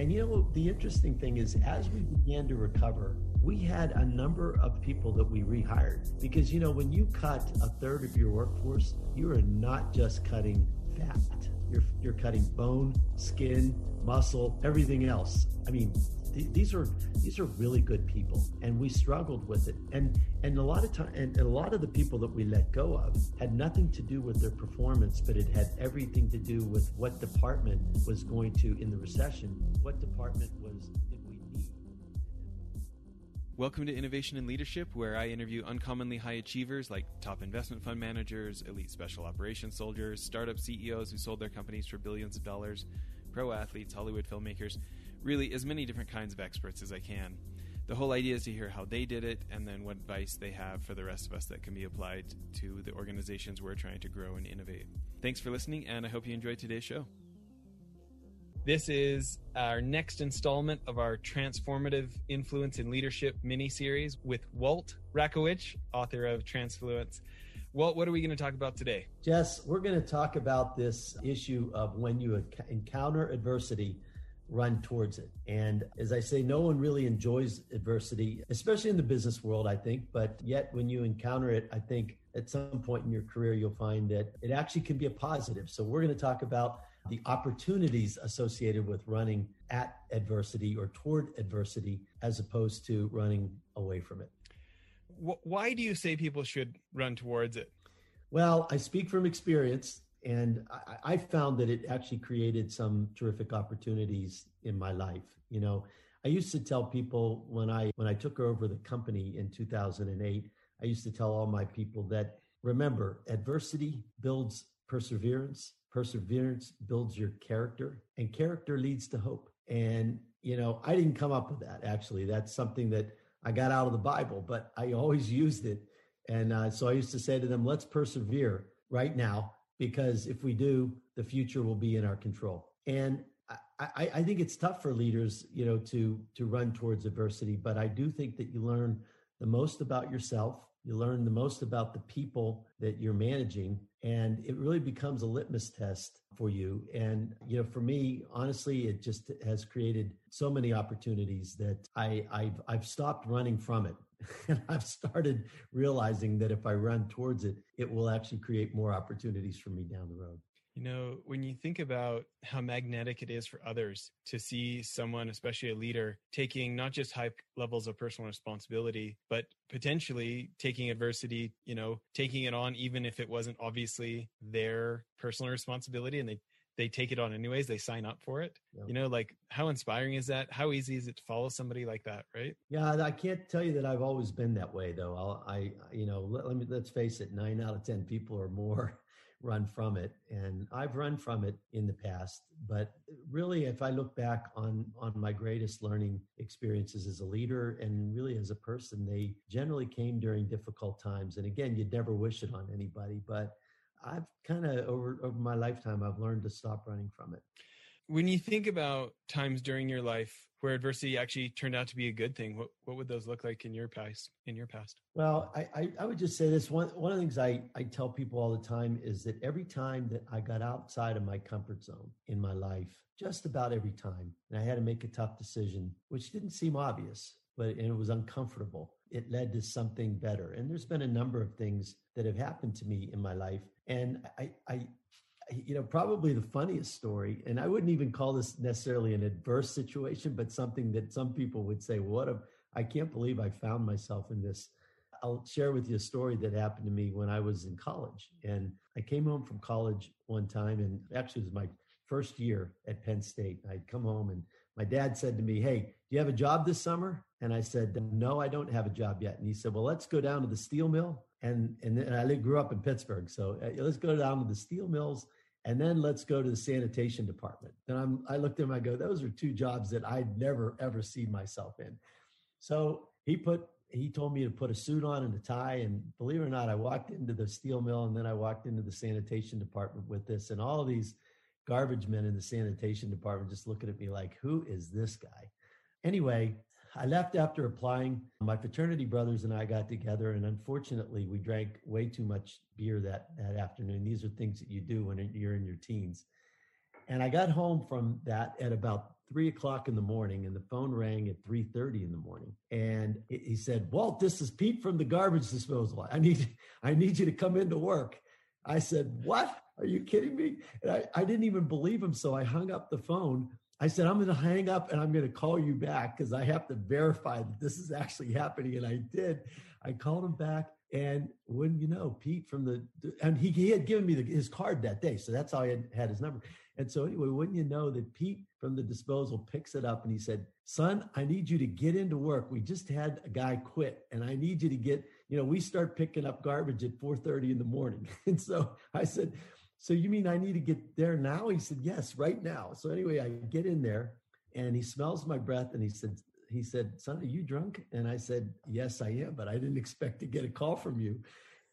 And you know, the interesting thing is, as we began to recover, we had a number of people that we rehired because, you know, when you cut a third of your workforce, you are not just cutting fat, you're, you're cutting bone, skin, muscle, everything else. I mean, these are these are really good people and we struggled with it. And and a lot of time and a lot of the people that we let go of had nothing to do with their performance but it had everything to do with what department was going to in the recession what department was did we need? Welcome to Innovation and Leadership, where I interview uncommonly high achievers like top investment fund managers, elite special operations soldiers, startup CEOs who sold their companies for billions of dollars, pro athletes, Hollywood filmmakers, really as many different kinds of experts as I can. The whole idea is to hear how they did it and then what advice they have for the rest of us that can be applied to the organizations we're trying to grow and innovate. Thanks for listening, and I hope you enjoyed today's show. This is our next installment of our Transformative Influence in Leadership mini series with Walt Rakowich, author of Transfluence. Walt, what are we going to talk about today? Jess, we're going to talk about this issue of when you encounter adversity run towards it. And as I say, no one really enjoys adversity, especially in the business world, I think. But yet, when you encounter it, I think at some point in your career, you'll find that it actually can be a positive. So, we're going to talk about the opportunities associated with running at adversity or toward adversity as opposed to running away from it. Why do you say people should run towards it? Well, I speak from experience and I, I, found that it actually created some terrific opportunities in my life. You know, I used to tell people when I when I took over the company in 2008, I used to tell all my people that remember, adversity builds perseverance, perseverance builds your character, and character leads to hope. And you know, I didn't come up with that. Actually, that's something that I got out of the Bible, but I always used it. And uh, so I used to say to them, "Let's persevere right now." Because if we do, the future will be in our control. And I, I, think it's tough for leaders, you know, to to run towards adversity. But I do think that you learn the most about yourself. You learn the most about the people that you're managing, and it really becomes a litmus test for you. And you know, for me, honestly, it just has created so many opportunities that I I've, I've stopped running from it and I've started realizing that if I run towards it, it will actually create more opportunities for me down the road. You know, when you think about how magnetic it is for others to see someone, especially a leader, taking not just high levels of personal responsibility, but potentially taking adversity, you know, taking it on, even if it wasn't obviously their personal responsibility and they they take it on anyways they sign up for it. Yeah. you know like how inspiring is that? How easy is it to follow somebody like that right? Yeah i can't tell you that i've always been that way though. I'll, i you know let, let me let's face it nine out of ten people or more run from it and i've run from it in the past but really if i look back on on my greatest learning experiences as a leader and really as a person they generally came during difficult times and again you'd never wish it on anybody but I've kind of over over my lifetime I've learned to stop running from it. When you think about times during your life where adversity actually turned out to be a good thing, what what would those look like in your past in your past? Well, I, I, I would just say this one one of the things I, I tell people all the time is that every time that I got outside of my comfort zone in my life, just about every time, and I had to make a tough decision, which didn't seem obvious, but and it was uncomfortable. It led to something better. And there's been a number of things that have happened to me in my life. And I, I, you know, probably the funniest story, and I wouldn't even call this necessarily an adverse situation, but something that some people would say, "What a, I can't believe I found myself in this." I'll share with you a story that happened to me when I was in college, and I came home from college one time, and actually it was my first year at Penn State. I'd come home, and my dad said to me, "Hey, do you have a job this summer?" And I said, "No, I don't have a job yet." And he said, "Well, let's go down to the steel mill and and, and I grew up in Pittsburgh, so uh, let's go down to the steel mills, and then let's go to the sanitation department. And I'm I looked at him, I go, those are two jobs that I'd never ever see myself in. So he put he told me to put a suit on and a tie, and believe it or not, I walked into the steel mill, and then I walked into the sanitation department with this, and all these garbage men in the sanitation department just looking at me like, who is this guy? Anyway, I left after applying. My fraternity brothers and I got together, and unfortunately, we drank way too much beer that, that afternoon. These are things that you do when you're in your teens. And I got home from that at about three o'clock in the morning and the phone rang at 3.30 in the morning and he said walt this is pete from the garbage disposal i need i need you to come into work i said what are you kidding me and I, I didn't even believe him so i hung up the phone i said i'm going to hang up and i'm going to call you back because i have to verify that this is actually happening and i did i called him back and wouldn't you know, Pete from the and he, he had given me the, his card that day, so that's how I had, had his number. And so anyway, wouldn't you know that Pete from the disposal picks it up and he said, "Son, I need you to get into work. We just had a guy quit, and I need you to get. You know, we start picking up garbage at 4:30 in the morning." And so I said, "So you mean I need to get there now?" He said, "Yes, right now." So anyway, I get in there, and he smells my breath, and he said, he said, Son, are you drunk? And I said, Yes, I am, but I didn't expect to get a call from you.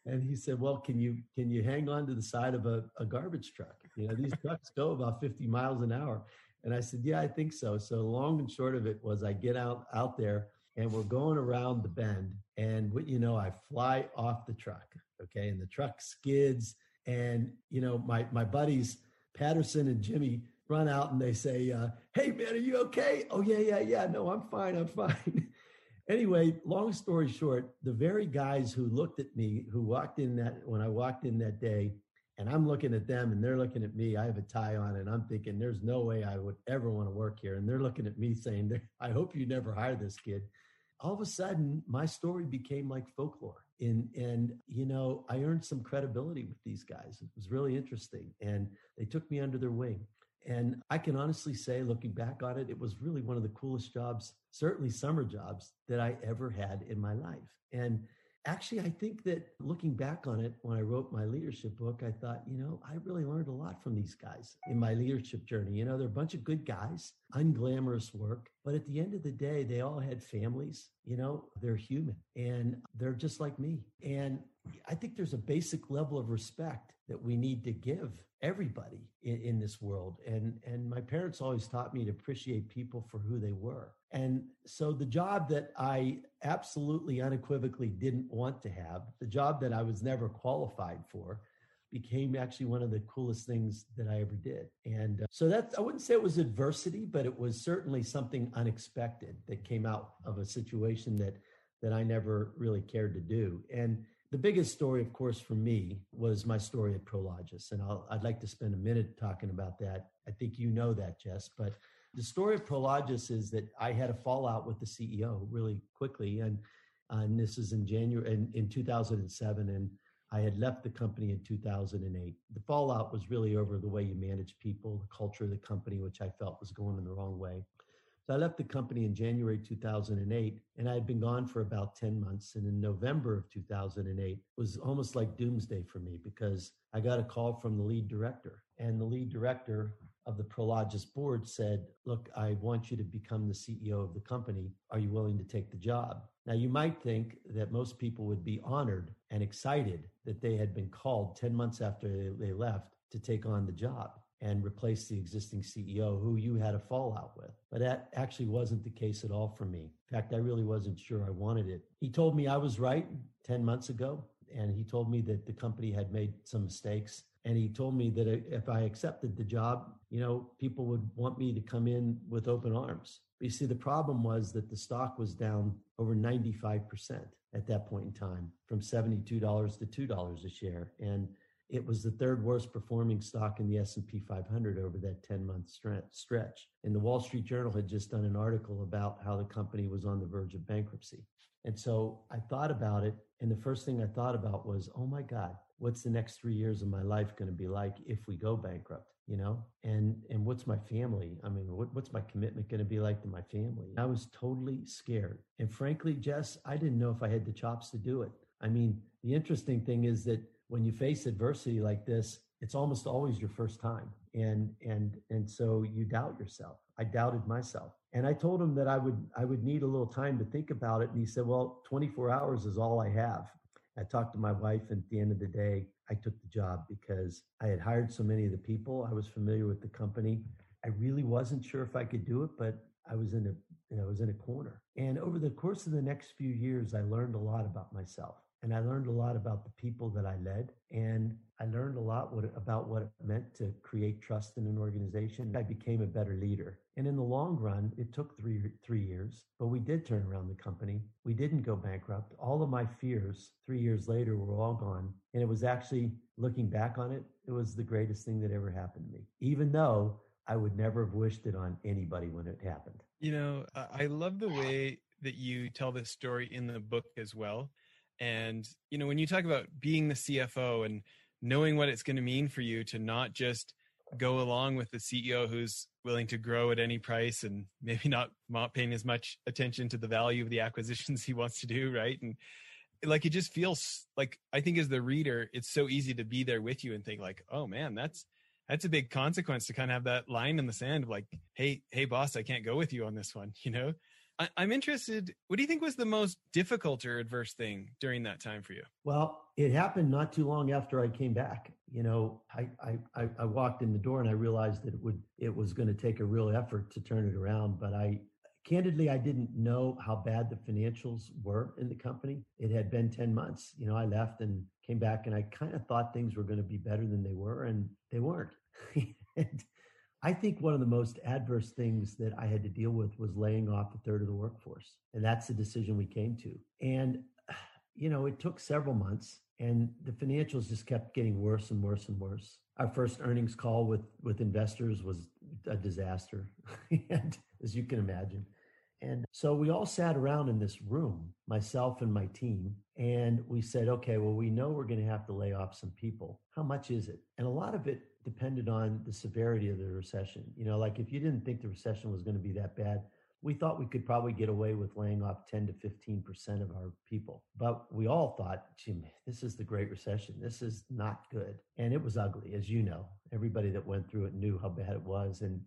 And he said, Well, can you can you hang on to the side of a, a garbage truck? You know, these trucks go about 50 miles an hour. And I said, Yeah, I think so. So long and short of it was I get out out there and we're going around the bend. And what you know, I fly off the truck. Okay. And the truck skids. And, you know, my my buddies, Patterson and Jimmy, run out and they say, uh, Hey, man, are you okay? Oh, yeah, yeah, yeah. No, I'm fine. I'm fine. anyway, long story short, the very guys who looked at me, who walked in that, when I walked in that day, and I'm looking at them and they're looking at me. I have a tie on and I'm thinking, there's no way I would ever want to work here. And they're looking at me saying, I hope you never hire this kid. All of a sudden, my story became like folklore. And, and, you know, I earned some credibility with these guys. It was really interesting. And they took me under their wing. And I can honestly say, looking back on it, it was really one of the coolest jobs, certainly summer jobs, that I ever had in my life. And actually, I think that looking back on it, when I wrote my leadership book, I thought, you know, I really learned a lot from these guys in my leadership journey. You know, they're a bunch of good guys, unglamorous work, but at the end of the day, they all had families. You know, they're human and they're just like me. And I think there's a basic level of respect that we need to give everybody in, in, this world. And and my parents always taught me to appreciate people for who they were. And so the job that i absolutely unequivocally didn't want to have the job that i was never qualified for became actually one of the coolest things that i ever did. And uh, so that i wouldn't say it was adversity but it was certainly something unexpected that came out of a situation that that i never really cared to do. And the biggest story, of course, for me was my story at Prologis. And i would like to spend a minute talking about that. I think you know that, Jess. But the story of Prologis is that I had a fallout with the CEO really quickly. And, uh, and this is in January, in, in 2007. And I had left the company in 2008. The fallout was really over the way you manage people, the culture of the company, which I felt was going in the wrong way. So I left the company in January 2008, and I had been gone for about 10 months. And in November of 2008 was almost like doomsday for me because I got a call from the lead director. And the lead director of the Prologis board said, Look, I want you to become the CEO of the company. Are you willing to take the job? Now, you might think that most people would be honored and excited that they had been called 10 months after they left to take on the job and replace the existing CEO who you had a fallout with. But that actually wasn't the case at all for me. In fact, I really wasn't sure I wanted it. He told me I was right 10 months ago, and he told me that the company had made some mistakes. And he told me that if I accepted the job, you know, people would want me to come in with open arms. But you see, the problem was that the stock was down over 95% at that point in time, from $72 to $2 a share. And it was the third worst performing stock in the S&P 500 over that 10 month stretch. And the Wall Street Journal had just done an article about how the company was on the verge of bankruptcy. And so I thought about it. And the first thing I thought about was, oh my God, what's the next three years of my life going to be like if we go bankrupt? You know, and and what's my family? I mean, what, what's my commitment going to be like to my family? I was totally scared, and frankly, Jess, I didn't know if I had the chops to do it. I mean, the interesting thing is that when you face adversity like this, it's almost always your first time. And and and so you doubt yourself. I doubted myself. And I told him that I would I would need a little time to think about it. And he said, Well, 24 hours is all I have. I talked to my wife, and at the end of the day, I took the job because I had hired so many of the people. I was familiar with the company. I really wasn't sure if I could do it, but I was in a you know, I was in a corner. And over the course of the next few years, I learned a lot about myself. And I learned a lot about the people that I led. And I learned a lot what, about what it meant to create trust in an organization. I became a better leader. And in the long run, it took three, three years, but we did turn around the company. We didn't go bankrupt. All of my fears three years later were all gone. And it was actually, looking back on it, it was the greatest thing that ever happened to me, even though I would never have wished it on anybody when it happened. You know, I love the way that you tell this story in the book as well. And, you know, when you talk about being the CFO and knowing what it's going to mean for you to not just go along with the CEO who's willing to grow at any price and maybe not, not paying as much attention to the value of the acquisitions he wants to do, right? And like it just feels like I think as the reader, it's so easy to be there with you and think like, oh man, that's that's a big consequence to kind of have that line in the sand of like, hey, hey boss, I can't go with you on this one, you know? I, am interested. What do you think was the most difficult or adverse thing during that time for you? Well, it happened not too long after I came back. You know, I I, I walked in the door and I realized that it would it was going to take a real effort to turn it around. But I candidly I didn't know how bad the financials were in the company. It had been 10 months. You know, I left and came back and I kind of thought things were going to be better than they were, and they weren't. and I think one of the most adverse things that I had to deal with was laying off a third of the workforce. And that's the decision we came to. And, you know, it took several months and the financials just kept getting worse and worse and worse. Our first earnings call with, with investors was a disaster, and as you can imagine. And so we all sat around in this room, myself and my team, and we said, okay, well, we know we're going to have to lay off some people. How much is it? And a lot of it depended on the severity of the recession. You know, like if you didn't think the recession was going to be that bad, we thought we could probably get away with laying off 10 to 15% of our people. But we all thought, Jim, this is the Great Recession. This is not good. And it was ugly, as you know. Everybody that went through it knew how bad it was. And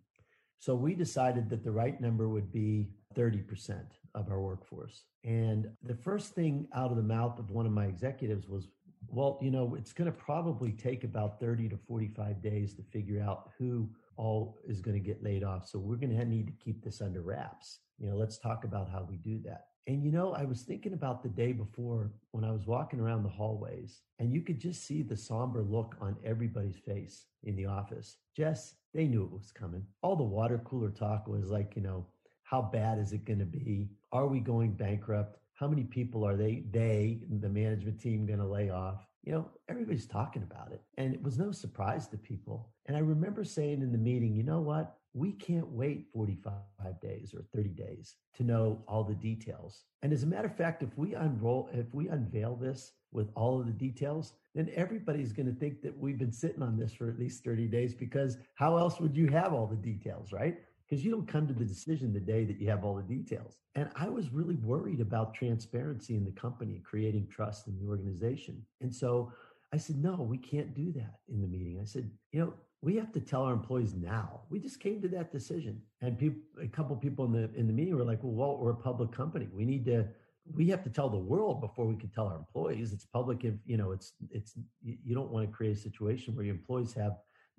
so we decided that the right number would be 30% of our workforce. And the first thing out of the mouth of one of my executives was, well, you know, it's going to probably take about 30 to 45 days to figure out who all is going to get laid off. So we're going to need to keep this under wraps. You know, let's talk about how we do that. And you know, I was thinking about the day before when I was walking around the hallways, and you could just see the somber look on everybody's face in the office. Jess, they knew it was coming. All the water cooler talk was like, you know, how bad is it going to be? Are we going bankrupt? How many people are they, they, the management team, going to lay off? You know, everybody's talking about it. And it was no surprise to people. And I remember saying in the meeting, you know what? We can't wait 45 days or 30 days to know all the details. And as a matter of fact, if we unroll, if we unveil this with all of the details, then everybody's going to think that we've been sitting on this for at least 30 days because how else would you have all the details, right? Because you don't come to the decision the day that you have all the details. And I was really worried about transparency in the company, creating trust in the organization. And so I said, no, we can't do that in the meeting. I said, you know, we have to tell our employees now. We just came to that decision. And people, a couple people in the in the meeting were like, well, well, we're a public company. We need to we have to tell the world before we can tell our employees. It's public, if you know, it's it's you don't want to create a situation where your employees have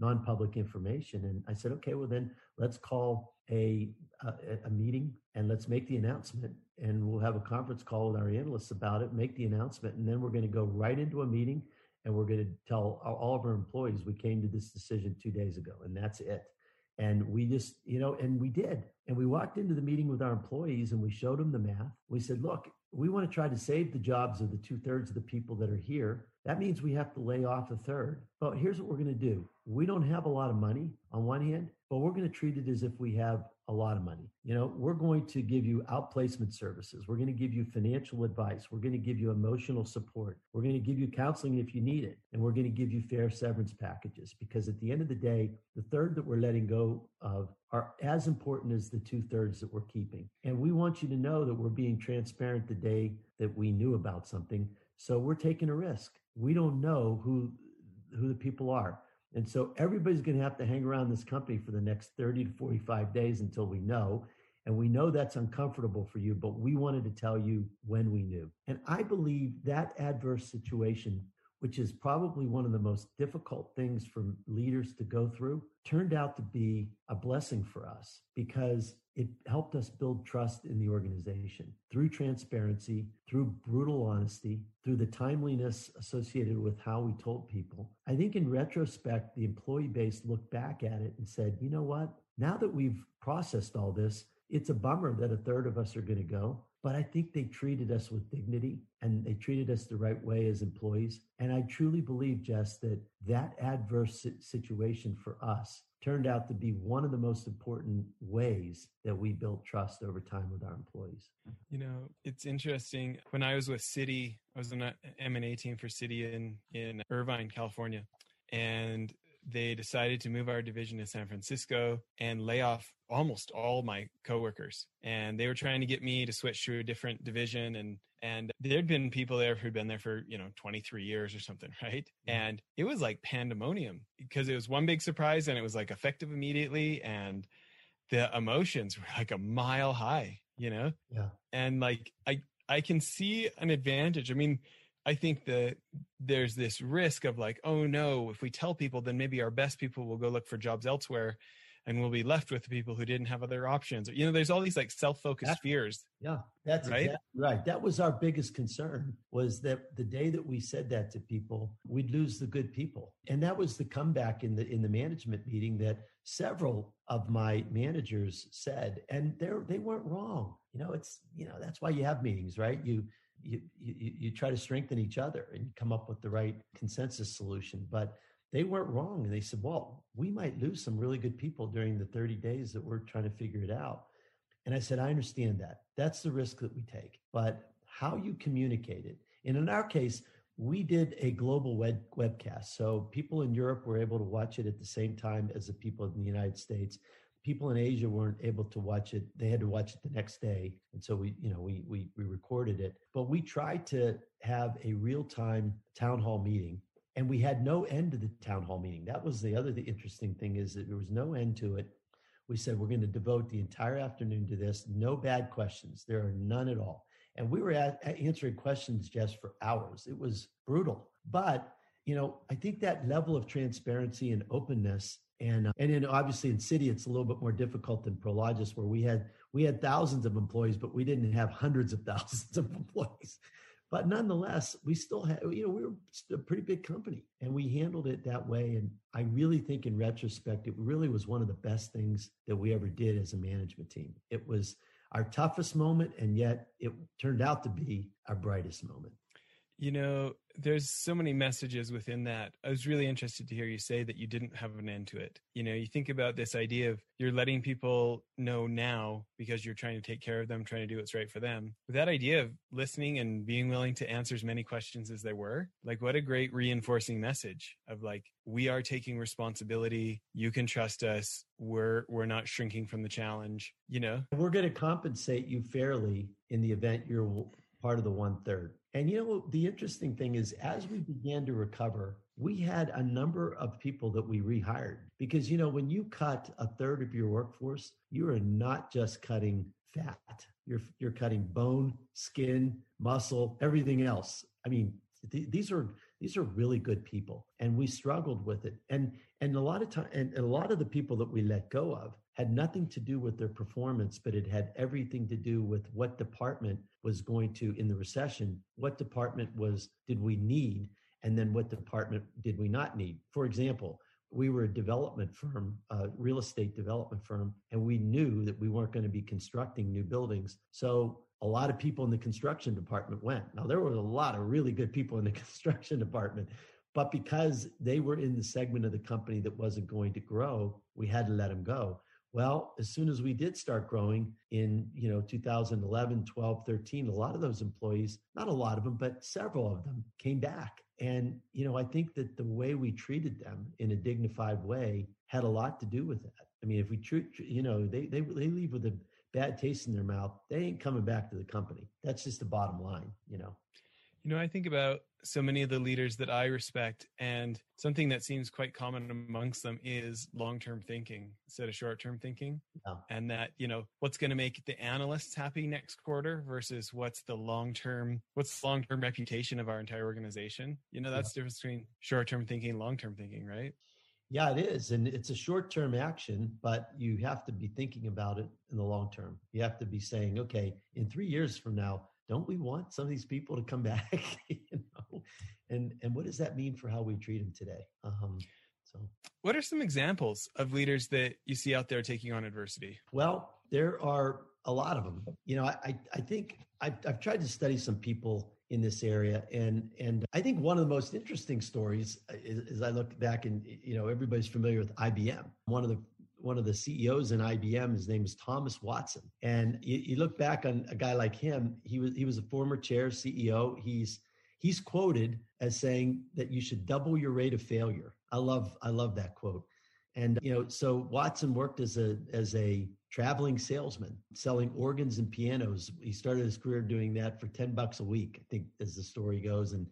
non-public information. And I said, okay, well then let's call a, a, a meeting and let's make the announcement, and we'll have a conference call with our analysts about it. Make the announcement, and then we're going to go right into a meeting, and we're going to tell all of our employees we came to this decision two days ago, and that's it. And we just, you know, and we did. And we walked into the meeting with our employees and we showed them the math. We said, look, we want to try to save the jobs of the two thirds of the people that are here. That means we have to lay off a third. But here's what we're going to do we don't have a lot of money on one hand, but we're going to treat it as if we have a lot of money. You know, we're going to give you outplacement services. We're going to give you financial advice. We're going to give you emotional support. We're going to give you counseling if you need it. And we're going to give you fair severance packages because at the end of the day, the third that we're letting go of are as important as the two thirds that we're keeping. And we want you to know that we're being transparent the day that we knew about something. So we're taking a risk. We don't know who who the people are. And so everybody's going to have to hang around this company for the next 30 to 45 days until we know. And we know that's uncomfortable for you, but we wanted to tell you when we knew. And I believe that adverse situation which is probably one of the most difficult things for leaders to go through, turned out to be a blessing for us because it helped us build trust in the organization through transparency, through brutal honesty, through the timeliness associated with how we told people. I think in retrospect, the employee base looked back at it and said, you know what? Now that we've processed all this, it's a bummer that a third of us are going to go. But I think they treated us with dignity and they treated us the right way as employees. And I truly believe, Jess, that that adverse situation for us turned out to be one of the most important ways that we built trust over time with our employees. You know, it's interesting. When I was with Citi, I was an M&A team for Citi in, in Irvine, California. And they decided to move our division to San Francisco and lay off almost all my coworkers. And they were trying to get me to switch to a different division. And and there'd been people there who'd been there for you know 23 years or something right? Mm-hmm. And it was like pandemonium because it was one big surprise and it was like effective immediately. And the emotions were like a mile high you know? Yeah. And like i i can see an advantage. I mean I think that there's this risk of like, oh no, if we tell people, then maybe our best people will go look for jobs elsewhere and we'll be left with the people who didn't have other options. You know, there's all these like self-focused fears. Yeah, that's right. Exactly right. That was our biggest concern was that the day that we said that to people, we'd lose the good people. And that was the comeback in the in the management meeting that several of my managers said, and they they weren't wrong. You know, it's you know that's why you have meetings, right? You you, you, you try to strengthen each other and come up with the right consensus solution. But they weren't wrong. And they said, well, we might lose some really good people during the 30 days that we're trying to figure it out. And I said, I understand that. That's the risk that we take. But how you communicate it. And in our case, we did a global web webcast. So people in Europe were able to watch it at the same time as the people in the United States people in Asia weren't able to watch it. They had to watch it the next day. And so we, you know, we we we recorded it. But we tried to have a real-time town hall meeting. And we had no end to the town hall meeting. That was the other the interesting thing is that there was no end to it. We said we're going to devote the entire afternoon to this. No bad questions. There are none at all. And we were at answering questions just for hours. It was brutal. But you know, I think that level of transparency and openness and uh, and then obviously in Citi it's a little bit more difficult than Prologis where we had we had thousands of employees but we didn't have hundreds of thousands of employees. But nonetheless we still had you know we were a pretty big company and we handled it that way. And i really think in retrospect it really was one of the best things that we ever did as a management team. It was our toughest moment and yet it turned out to be our brightest moment you know, there's so many messages within that. I was really interested to hear you say that you didn't have an end to it. You know, you think about this idea of you're letting people know now because you're trying to take care of them, trying to do what's right for them. With that idea of listening and being willing to answer as many questions as there were, like what a great reinforcing message of like we are taking responsibility. You can trust us. We're we're not shrinking from the challenge. You know, we're going to compensate you fairly in the event you're part of the one third and you know, the interesting thing is, as we began to recover, we had a number of people that we rehired because, you know, when you cut a third of your workforce, you are not just cutting fat, you're, you're cutting bone, skin, muscle, everything else. I mean, th- these are these are really good people and we struggled with it and and a lot of time and a lot of the people that we let go of had nothing to do with their performance, but it had everything to do with what department was going to, in the recession, what department was, did we need? And then what department did we not need? For example, we were a development firm, a real estate development firm, and we knew that we weren't going to be constructing new buildings. So a lot of people in the construction department went. Now, there were a lot of really good people in the construction department, but because they were in the segment of the company that wasn't going to grow, we had to let them go. Well, as soon as we did start growing in, you know, 2011, 12, 13, a lot of those employees, not a lot of them, but several of them came back. And, you know, I think that the way we treated them in a dignified way had a lot to do with that. I mean, if we treat, you know, they, they, they leave with a bad taste in their mouth, they ain't coming back to the company. That's just the bottom line, you know. You know, I think about so many of the leaders that I respect, and something that seems quite common amongst them is long term thinking instead of short term thinking. Yeah. And that, you know, what's going to make the analysts happy next quarter versus what's the long term, what's the long term reputation of our entire organization? You know, that's yeah. the difference between short term thinking long term thinking, right? Yeah, it is. And it's a short term action, but you have to be thinking about it in the long term. You have to be saying, okay, in three years from now, don't we want some of these people to come back? you and and what does that mean for how we treat them today? Um, so, what are some examples of leaders that you see out there taking on adversity? Well, there are a lot of them. You know, I I think I've, I've tried to study some people in this area, and and I think one of the most interesting stories is, is I look back and you know everybody's familiar with IBM. One of the one of the CEOs in IBM. His name is Thomas Watson. And you, you, look back on a guy like him, he was he was a former chair CEO. He's he's quoted as saying that you should double your rate of failure. I love I love that quote. And you know, so Watson worked as a as a traveling salesman, selling organs and pianos. He started his career doing that for 10 bucks a week, I think as the story goes. And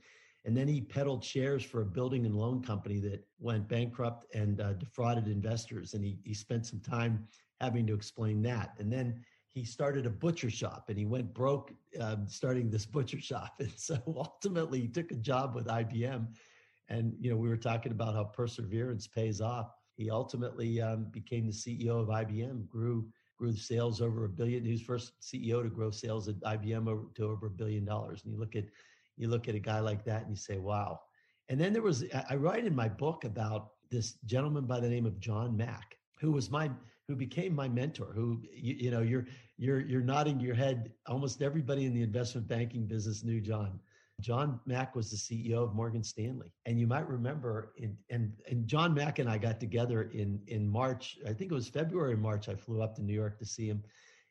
and then he peddled shares for a building and loan company that went bankrupt and uh, defrauded investors. And he, he spent some time having to explain that. And then he started a butcher shop and he went broke um, starting this butcher shop. And so ultimately he took a job with IBM. And, you know, we were talking about how perseverance pays off. He ultimately um, became the CEO of IBM, grew grew sales over a billion. He was first CEO to grow sales at IBM over, to over a billion dollars. And you look at you look at a guy like that and you say, wow. And then there was, I write in my book about this gentleman by the name of John Mack, who was my, who became my mentor, who, you, you know, you're, you're, you're nodding your head. Almost everybody in the investment banking business knew John. John Mack was the CEO of Morgan Stanley. And you might remember in, and, and John Mack and I got together in, in March, I think it was February, March. I flew up to New York to see him.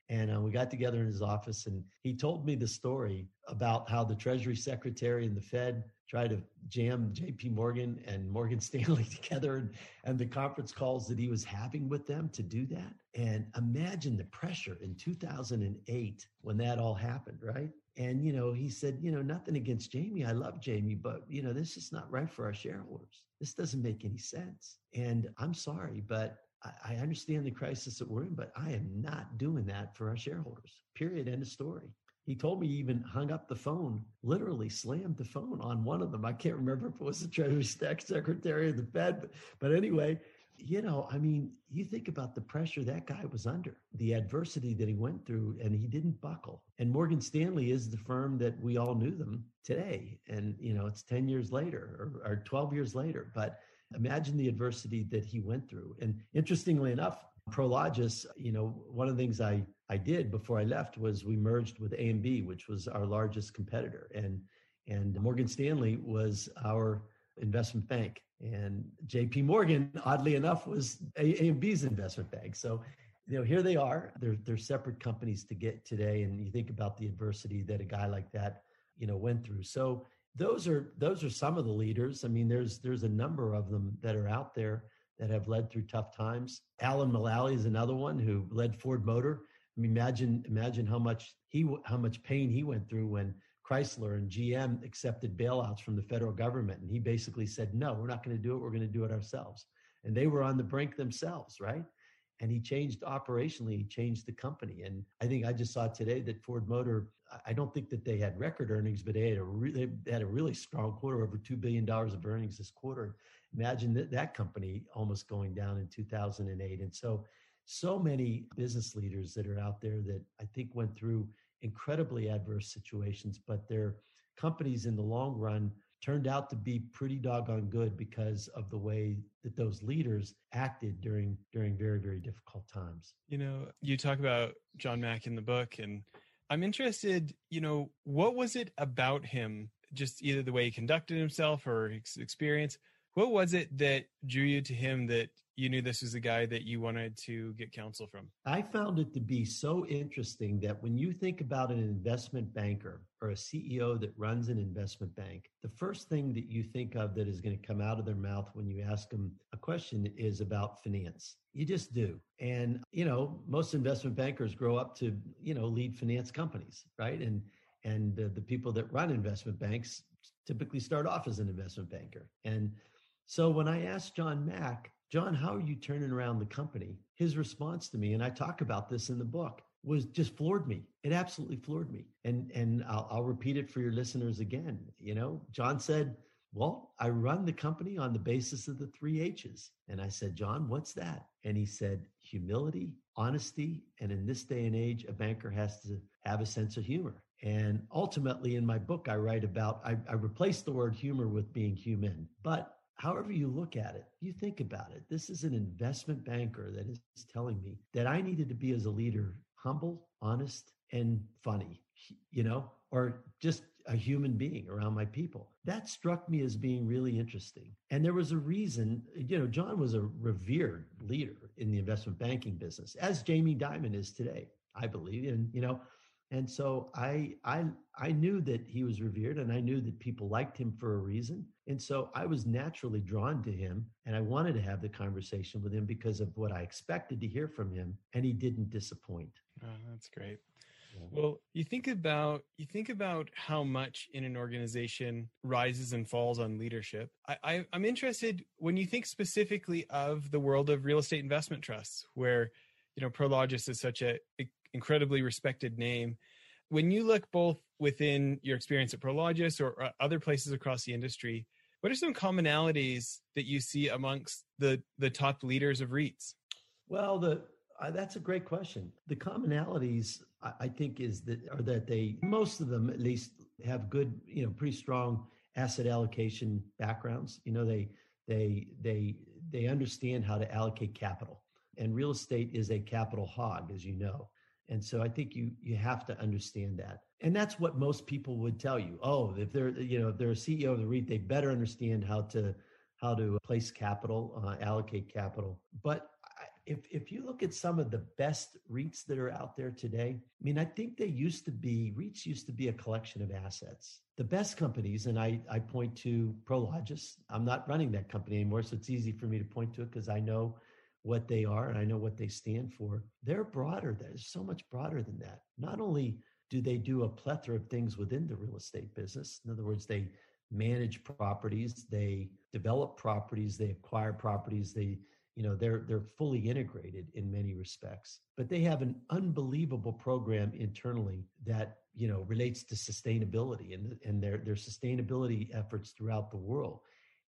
And uh, we got together in his office and he told me the story about how the Treasury Secretary and the Fed tried to jam JP Morgan and Morgan Stanley together and, and the conference calls that he was having with them to do that. And imagine the pressure in 2008 when that all happened, right? And, you know, he said, you know, nothing against Jamie. I love Jamie, but, you know, this is not right for our shareholders. This doesn't make any sense. And I'm sorry, but I understand the crisis that we're in, but I am not doing that for our shareholders. Period. End of story. He told me he even hung up the phone, literally slammed the phone on one of them. I can't remember if it was the Treasury Stack Secretary of the Fed, but, but anyway, you know, I mean, you think about the pressure that guy was under, the adversity that he went through, and he didn't buckle. And Morgan Stanley is the firm that we all knew them today. And, you know, it's 10 years later or, or 12 years later. But Imagine the adversity that he went through. And interestingly enough, Prologis, you know, one of the things I, I did before I left was we merged with AMB, which was our largest competitor. And, and Morgan Stanley was our investment bank. And JP Morgan, oddly enough, was AMB's investment bank. So, you know, here they are. They're, they're separate companies to get today. And you think about the adversity that a guy like that, you know, went through. So those are those are some of the leaders. I mean, there's there's a number of them that are out there that have led through tough times. Alan Mulally is another one who led Ford Motor. I mean, imagine imagine how much he how much pain he went through when Chrysler and GM accepted bailouts from the federal government, and he basically said, "No, we're not going to do it. We're going to do it ourselves." And they were on the brink themselves, right? And he changed operationally he changed the company. And i think i just saw today that ford motor i don't think that they had record earnings but they had a really they had a really strong quarter over $2 billion of earnings this quarter. Imagine that, that company almost going down in 2008 and so so many business leaders that are out there that i think went through incredibly adverse situations but their companies in the long run turned out to be pretty doggone good because of the way that those leaders acted during during very very difficult times. You know you talk about john mack in the book and i'm interested you know what was it about him just either the way he conducted himself or his experience what was it that drew you to him that you knew this was a guy that you wanted to get counsel from? I found it to be so interesting that when you think about an investment banker or a CEO that runs an investment bank, the first thing that you think of that is going to come out of their mouth when you ask them a question is about finance. You just do. And, you know, most investment bankers grow up to, you know, lead finance companies, right? And And uh, the people that run investment banks typically start off as an investment banker. And so when I asked John Mack, John, how are you turning around the company? His response to me, and I talk about this in the book, was just floored me. It absolutely floored me. And and I'll, I'll repeat it for your listeners again. You know, John said, "Well, I run the company on the basis of the three H's." And I said, "John, what's that?" And he said, "Humility, honesty, and in this day and age, a banker has to have a sense of humor." And ultimately, in my book, I write about I, I replaced the word humor with being human, but however you look at it, you think about it. This is an investment banker that is telling me that I needed to be as a leader humble, honest, and funny, you know, or just a human being around my people. That struck me as being really interesting. And there was a reason, you know, John was a revered leader in the investment banking business, as Jamie Dimon is today, I believe. And, you know, and so I I I knew that he was revered and I knew that people liked him for a reason. And so I was naturally drawn to him and I wanted to have the conversation with him because of what I expected to hear from him and he didn't disappoint. Oh, that's great. Well, you think about you think about how much in an organization rises and falls on leadership. I, I, I'm interested when you think specifically of the world of real estate investment trusts, where you know Prologis is such a incredibly respected name. When you look both within your experience at Prologis or, or other places across the industry, what are some commonalities that you see amongst the the top leaders of REITs? Well, the uh, that's a great question. The commonalities I, I think is that are that they most of them at least have good, you know, pretty strong asset allocation backgrounds. You know, they they they they understand how to allocate capital. And real estate is a capital hog, as you know. And so I think you you have to understand that. And that's what most people would tell you. Oh, if they're you know if they're a CEO of the REIT, they better understand how to how to place capital, uh, allocate capital. But if if you look at some of the best REITs that are out there today, I mean, I think they used to be REITs used to be a collection of assets. The best companies, and I I point to Prologis. I'm not running that company anymore, so it's easy for me to point to it because I know what they are and I know what they stand for. They're broader. They're so much broader than that. Not only do they do a plethora of things within the real estate business, in other words, they manage properties, they develop properties, they acquire properties, they you know they're they're fully integrated in many respects but they have an unbelievable program internally that you know relates to sustainability and and their their sustainability efforts throughout the world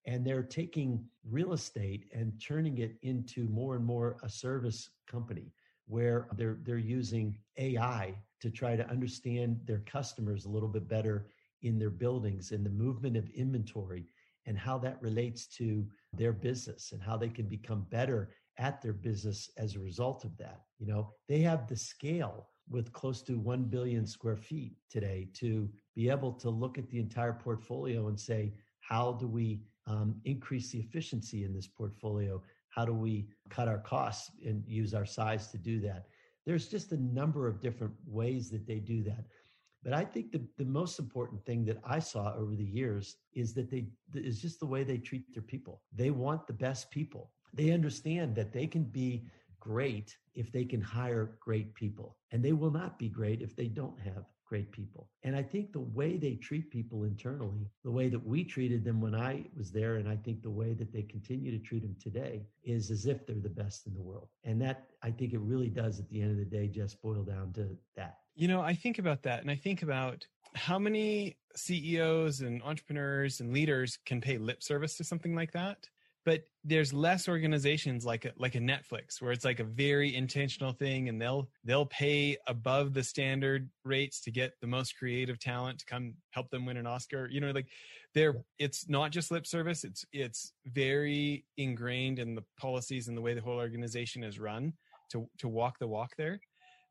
and they're taking real estate and turning it into more and more a service company where they're they're using AI to try to understand their customers a little bit better in their buildings and the movement of inventory and how that relates to their business and how they can become better at their business as a result of that. You know, they have the scale with close to 1 billion square feet today to be able to look at the entire portfolio and say, how do we um, increase the efficiency in this portfolio? How do we cut our costs and use our size to do that? There's just a number of different ways that they do that. But I think the, the most important thing that I saw over the years is that they is just the way they treat their people. They want the best people. They understand that they can be great if they can hire great people. And they will not be great if they don't have great people. And I think the way they treat people internally, the way that we treated them when I was there, and I think the way that they continue to treat them today is as if they're the best in the world. And that I think it really does at the end of the day just boil down to that. You know, I think about that and I think about how many CEOs and entrepreneurs and leaders can pay lip service to something like that but there's less organizations like a, like a Netflix where it's like a very intentional thing and they'll they'll pay above the standard rates to get the most creative talent to come help them win an Oscar. You know like they're it's not just lip service it's it's very ingrained in the policies and the way the whole organization is run to to walk the walk there.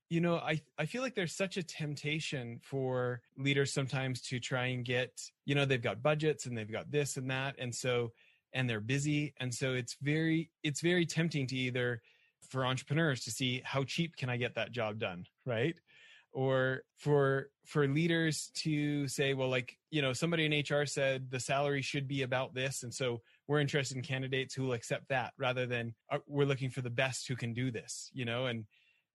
You know i i feel like there's such a temptation for leaders sometimes to try and get you know they've got budgets and they've got this and that and so and they're busy. And so it's very it's very tempting to either for entrepreneurs to see how cheap can i get that job done right? Or for for leaders to say well like you know somebody in hr said the salary should be about this and so we're interested in candidates who will accept that rather than uh, we're looking for the best who can do this you know? And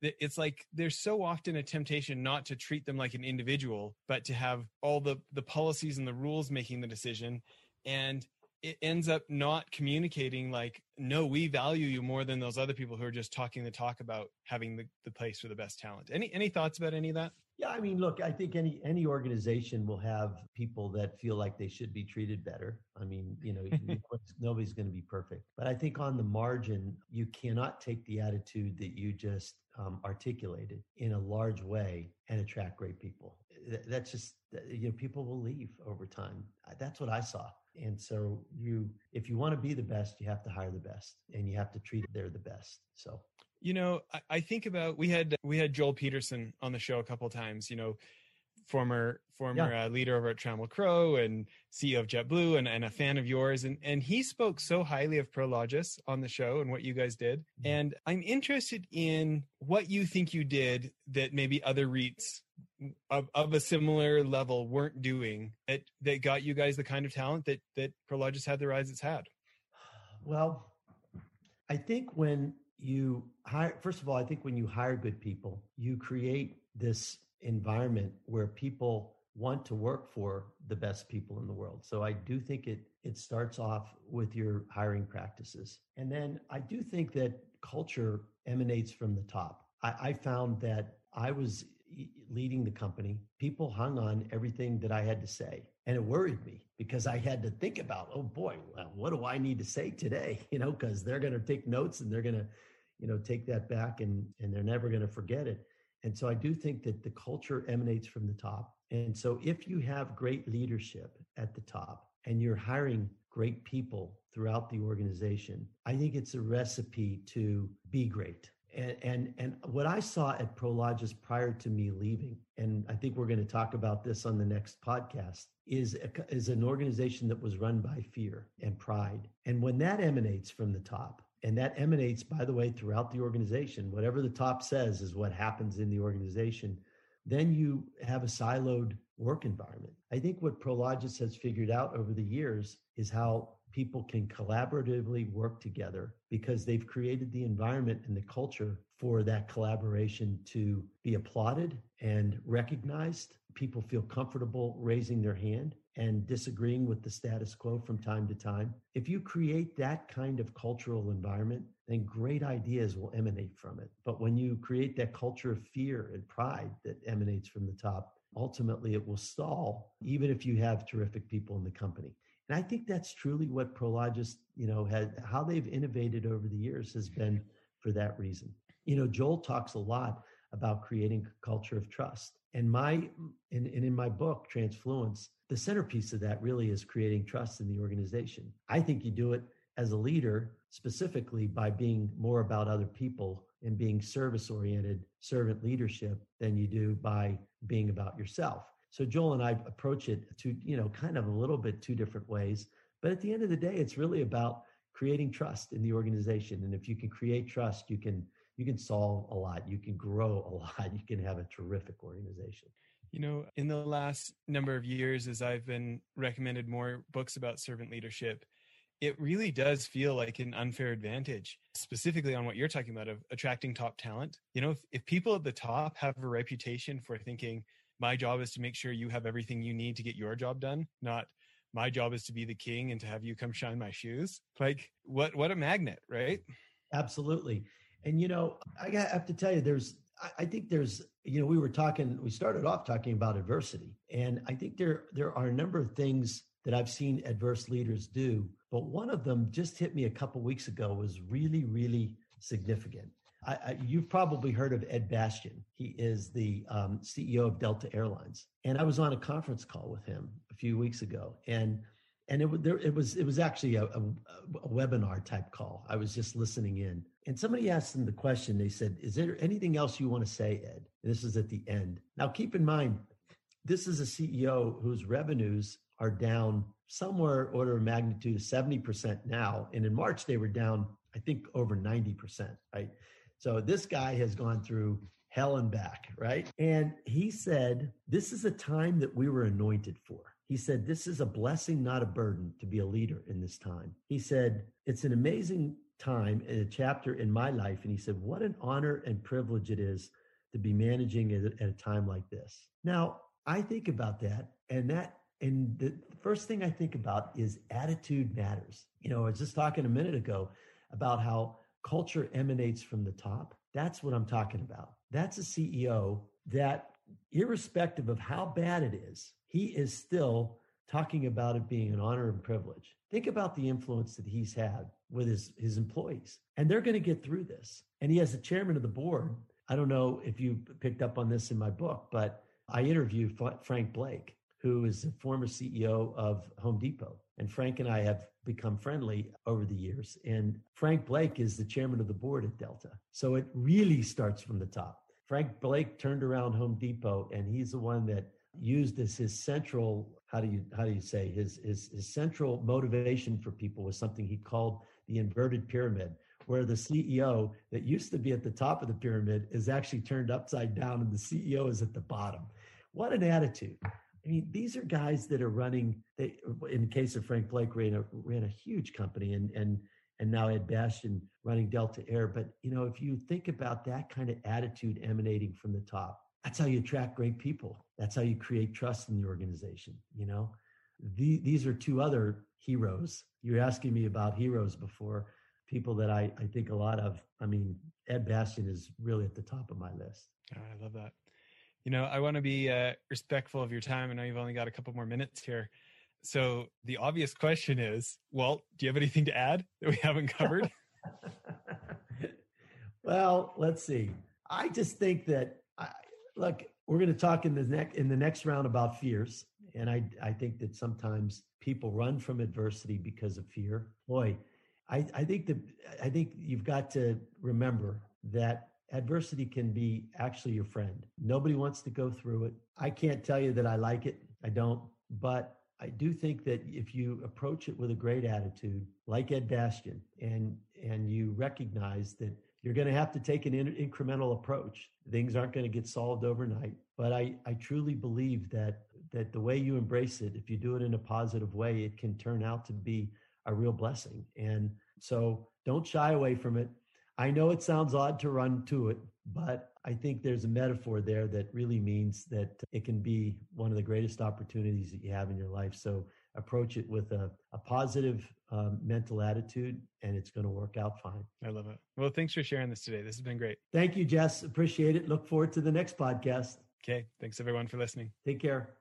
it's like there's so often a temptation not to treat them like an individual but to have all the the policies and the rules making the decision. And it ends up not communicating like no we value you more than those other people who are just talking the talk about having the, the place for the best talent any any thoughts about any of that yeah, I mean, look, I think any any organization will have people that feel like they should be treated better. I mean, you know, nobody's going to be perfect, but I think on the margin, you cannot take the attitude that you just um, articulated in a large way and attract great people. That's just uh, you know, people will leave over time. That's what I saw. And so you, if you want to be the best, you have to hire the best, and you have to treat they're the best. So you know, I, I think about we had we had Joel Peterson on the show a couple times. You know, former former yeah. uh, leader over at Trammell Crow and CEO of JetBlue and, and a fan of yours. And and he spoke so highly of Prologis on the show and what you guys did. Mm-hmm. And I'm interested in what you think you did that maybe other REITs of, of a similar level weren't doing that that got you guys the kind of talent that that Prologis had the rise it's had. Well, I think when you hire first of all i think when you hire good people you create this environment where people want to work for the best people in the world so i do think it it starts off with your hiring practices and then i do think that culture emanates from the top i, I found that i was leading the company people hung on everything that i had to say and it worried me because I had to think about, oh boy, well, what do I need to say today? You know, because they're going to take notes and they're going to, you know, take that back and and they're never going to forget it. And so I do think that the culture emanates from the top. And so if you have great leadership at the top and you're hiring great people throughout the organization, I think it's a recipe to be great. And, and and what I saw at Prologis prior to me leaving, and I think we're going to talk about this on the next podcast, is a, is an organization that was run by fear and pride. And when that emanates from the top, and that emanates, by the way, throughout the organization, whatever the top says is what happens in the organization, then you have a siloed work environment. I think what Prologis has figured out over the years is how people can collaboratively work together because they've created the environment and the culture for that collaboration to be applauded and recognized. People feel comfortable raising their hand and disagreeing with the status quo from time to time. If you create that kind of cultural environment, then great ideas will emanate from it. But when you create that culture of fear and pride that emanates from the top, ultimately it will stall, even if you have terrific people in the company. And I think that's truly what Prologis, you know, had how they've innovated over the years has been for that reason. You know, Joel talks a lot about creating a culture of trust. And my and, and in my book, Transfluence, the centerpiece of that really is creating trust in the organization. I think you do it as a leader specifically by being more about other people and being service oriented servant leadership than you do by being about yourself so Joel and I approach it to, you know, kind of a little bit two different ways. But at the end of the day, it's really about creating trust in the organization. And if you can create trust, you can you can solve a lot, you can grow a lot, you can have a terrific organization. You know, in the last number of years, as I've been recommended more books about servant leadership, it really does feel like an unfair advantage, specifically on what you're talking about of attracting top talent. You know, if, if people at the top have a reputation for thinking, my job is to make sure you have everything you need to get your job done not my job is to be the king and to have you come shine my shoes like what what a magnet right absolutely and you know i have to tell you there's i think there's you know we were talking we started off talking about adversity. And i think there there are a number of things that i've seen adverse leaders do but one of them just hit me a couple weeks ago was really really significant. I, I, you've probably heard of Ed Bastian. He is the um, CEO of Delta Airlines, and I was on a conference call with him a few weeks ago, and and it, there, it was it was actually a, a, a, webinar type call. I was just listening in, and somebody asked him the question. They said, "Is there anything else you want to say, Ed?" And this is at the end. Now, keep in mind, this is a CEO whose revenues are down somewhere order of magnitude of seventy percent now, and in March they were down, I think, over ninety percent. Right so this guy has gone through hell and back, right? And he said, This is a time that we were anointed for. He said, This is a blessing, not a burden, to be a leader in this time. He said, It's an amazing time in a chapter in my life, and he said, What an honor and privilege it is to be managing at a time like this. Now, I think about that, and that and the first thing I think about is attitude matters. You know, I was just talking a minute ago about how culture emanates from the top. That's what I'm talking about. That's a CEO that, irrespective of how bad it is, he is still talking about it being an honor and privilege. Think about the influence that he's had with his, his employees, and they're going to get through this. And he has a chairman of the board. I don't know if you picked up on this in my book, but I interviewed Frank Blake, who is a former CEO of Home Depot. And Frank and I have become friendly over the years. And Frank Blake is the chairman of the board at Delta. So it really starts from the top. Frank Blake turned around Home Depot, and he's the one that used as his central how do you how do you say his his, his central motivation for people was something he called the inverted pyramid where the CEO that used to be at the top of the pyramid is actually turned upside down and the CEO is at the bottom. What an attitude. I mean, these are guys that are running. They, in the case of Frank Blake, ran a ran a huge company, and and and now Ed Bastian running Delta Air. But you know, if you think about that kind of attitude emanating from the top, that's how you attract great people. That's how you create trust in the organization. You know, the, these are two other heroes. You're asking me about heroes before. People that I I think a lot of. I mean, Ed Bastian is really at the top of my list. Oh, I love that you know, I want to be uh, respectful of your time. I know you've only got a couple more minutes here. So the obvious question is, well, do you have anything to add that we haven't covered? well, let's see. I just think that look, we're going to talk in the next in the next round about fears, and I I think that sometimes people run from adversity because of fear. Boy, I I think that I think you've got to remember that adversity can be actually your friend. Nobody wants to go through it. I can't tell you that I like it. I don't, but I do think that if you approach it with a great attitude, like Ed Bastian, and and you recognize that you're going to have to take an in- incremental approach, things aren't going to get solved overnight. But I I truly believe that that the way you embrace it, if you do it in a positive way, it can turn out to be a real blessing. And so don't shy away from it. I know it sounds odd to run to it, but I think there's a metaphor there that really means that it can be one of the greatest opportunities that you have in your life. So approach it with a, a positive um, mental attitude, and it's going to work out fine. I love it. Well, thanks for sharing this today. This has been great. Thank you, Jess. Appreciate it. Look forward to the next podcast. Okay. Thanks, everyone, for listening. Take care.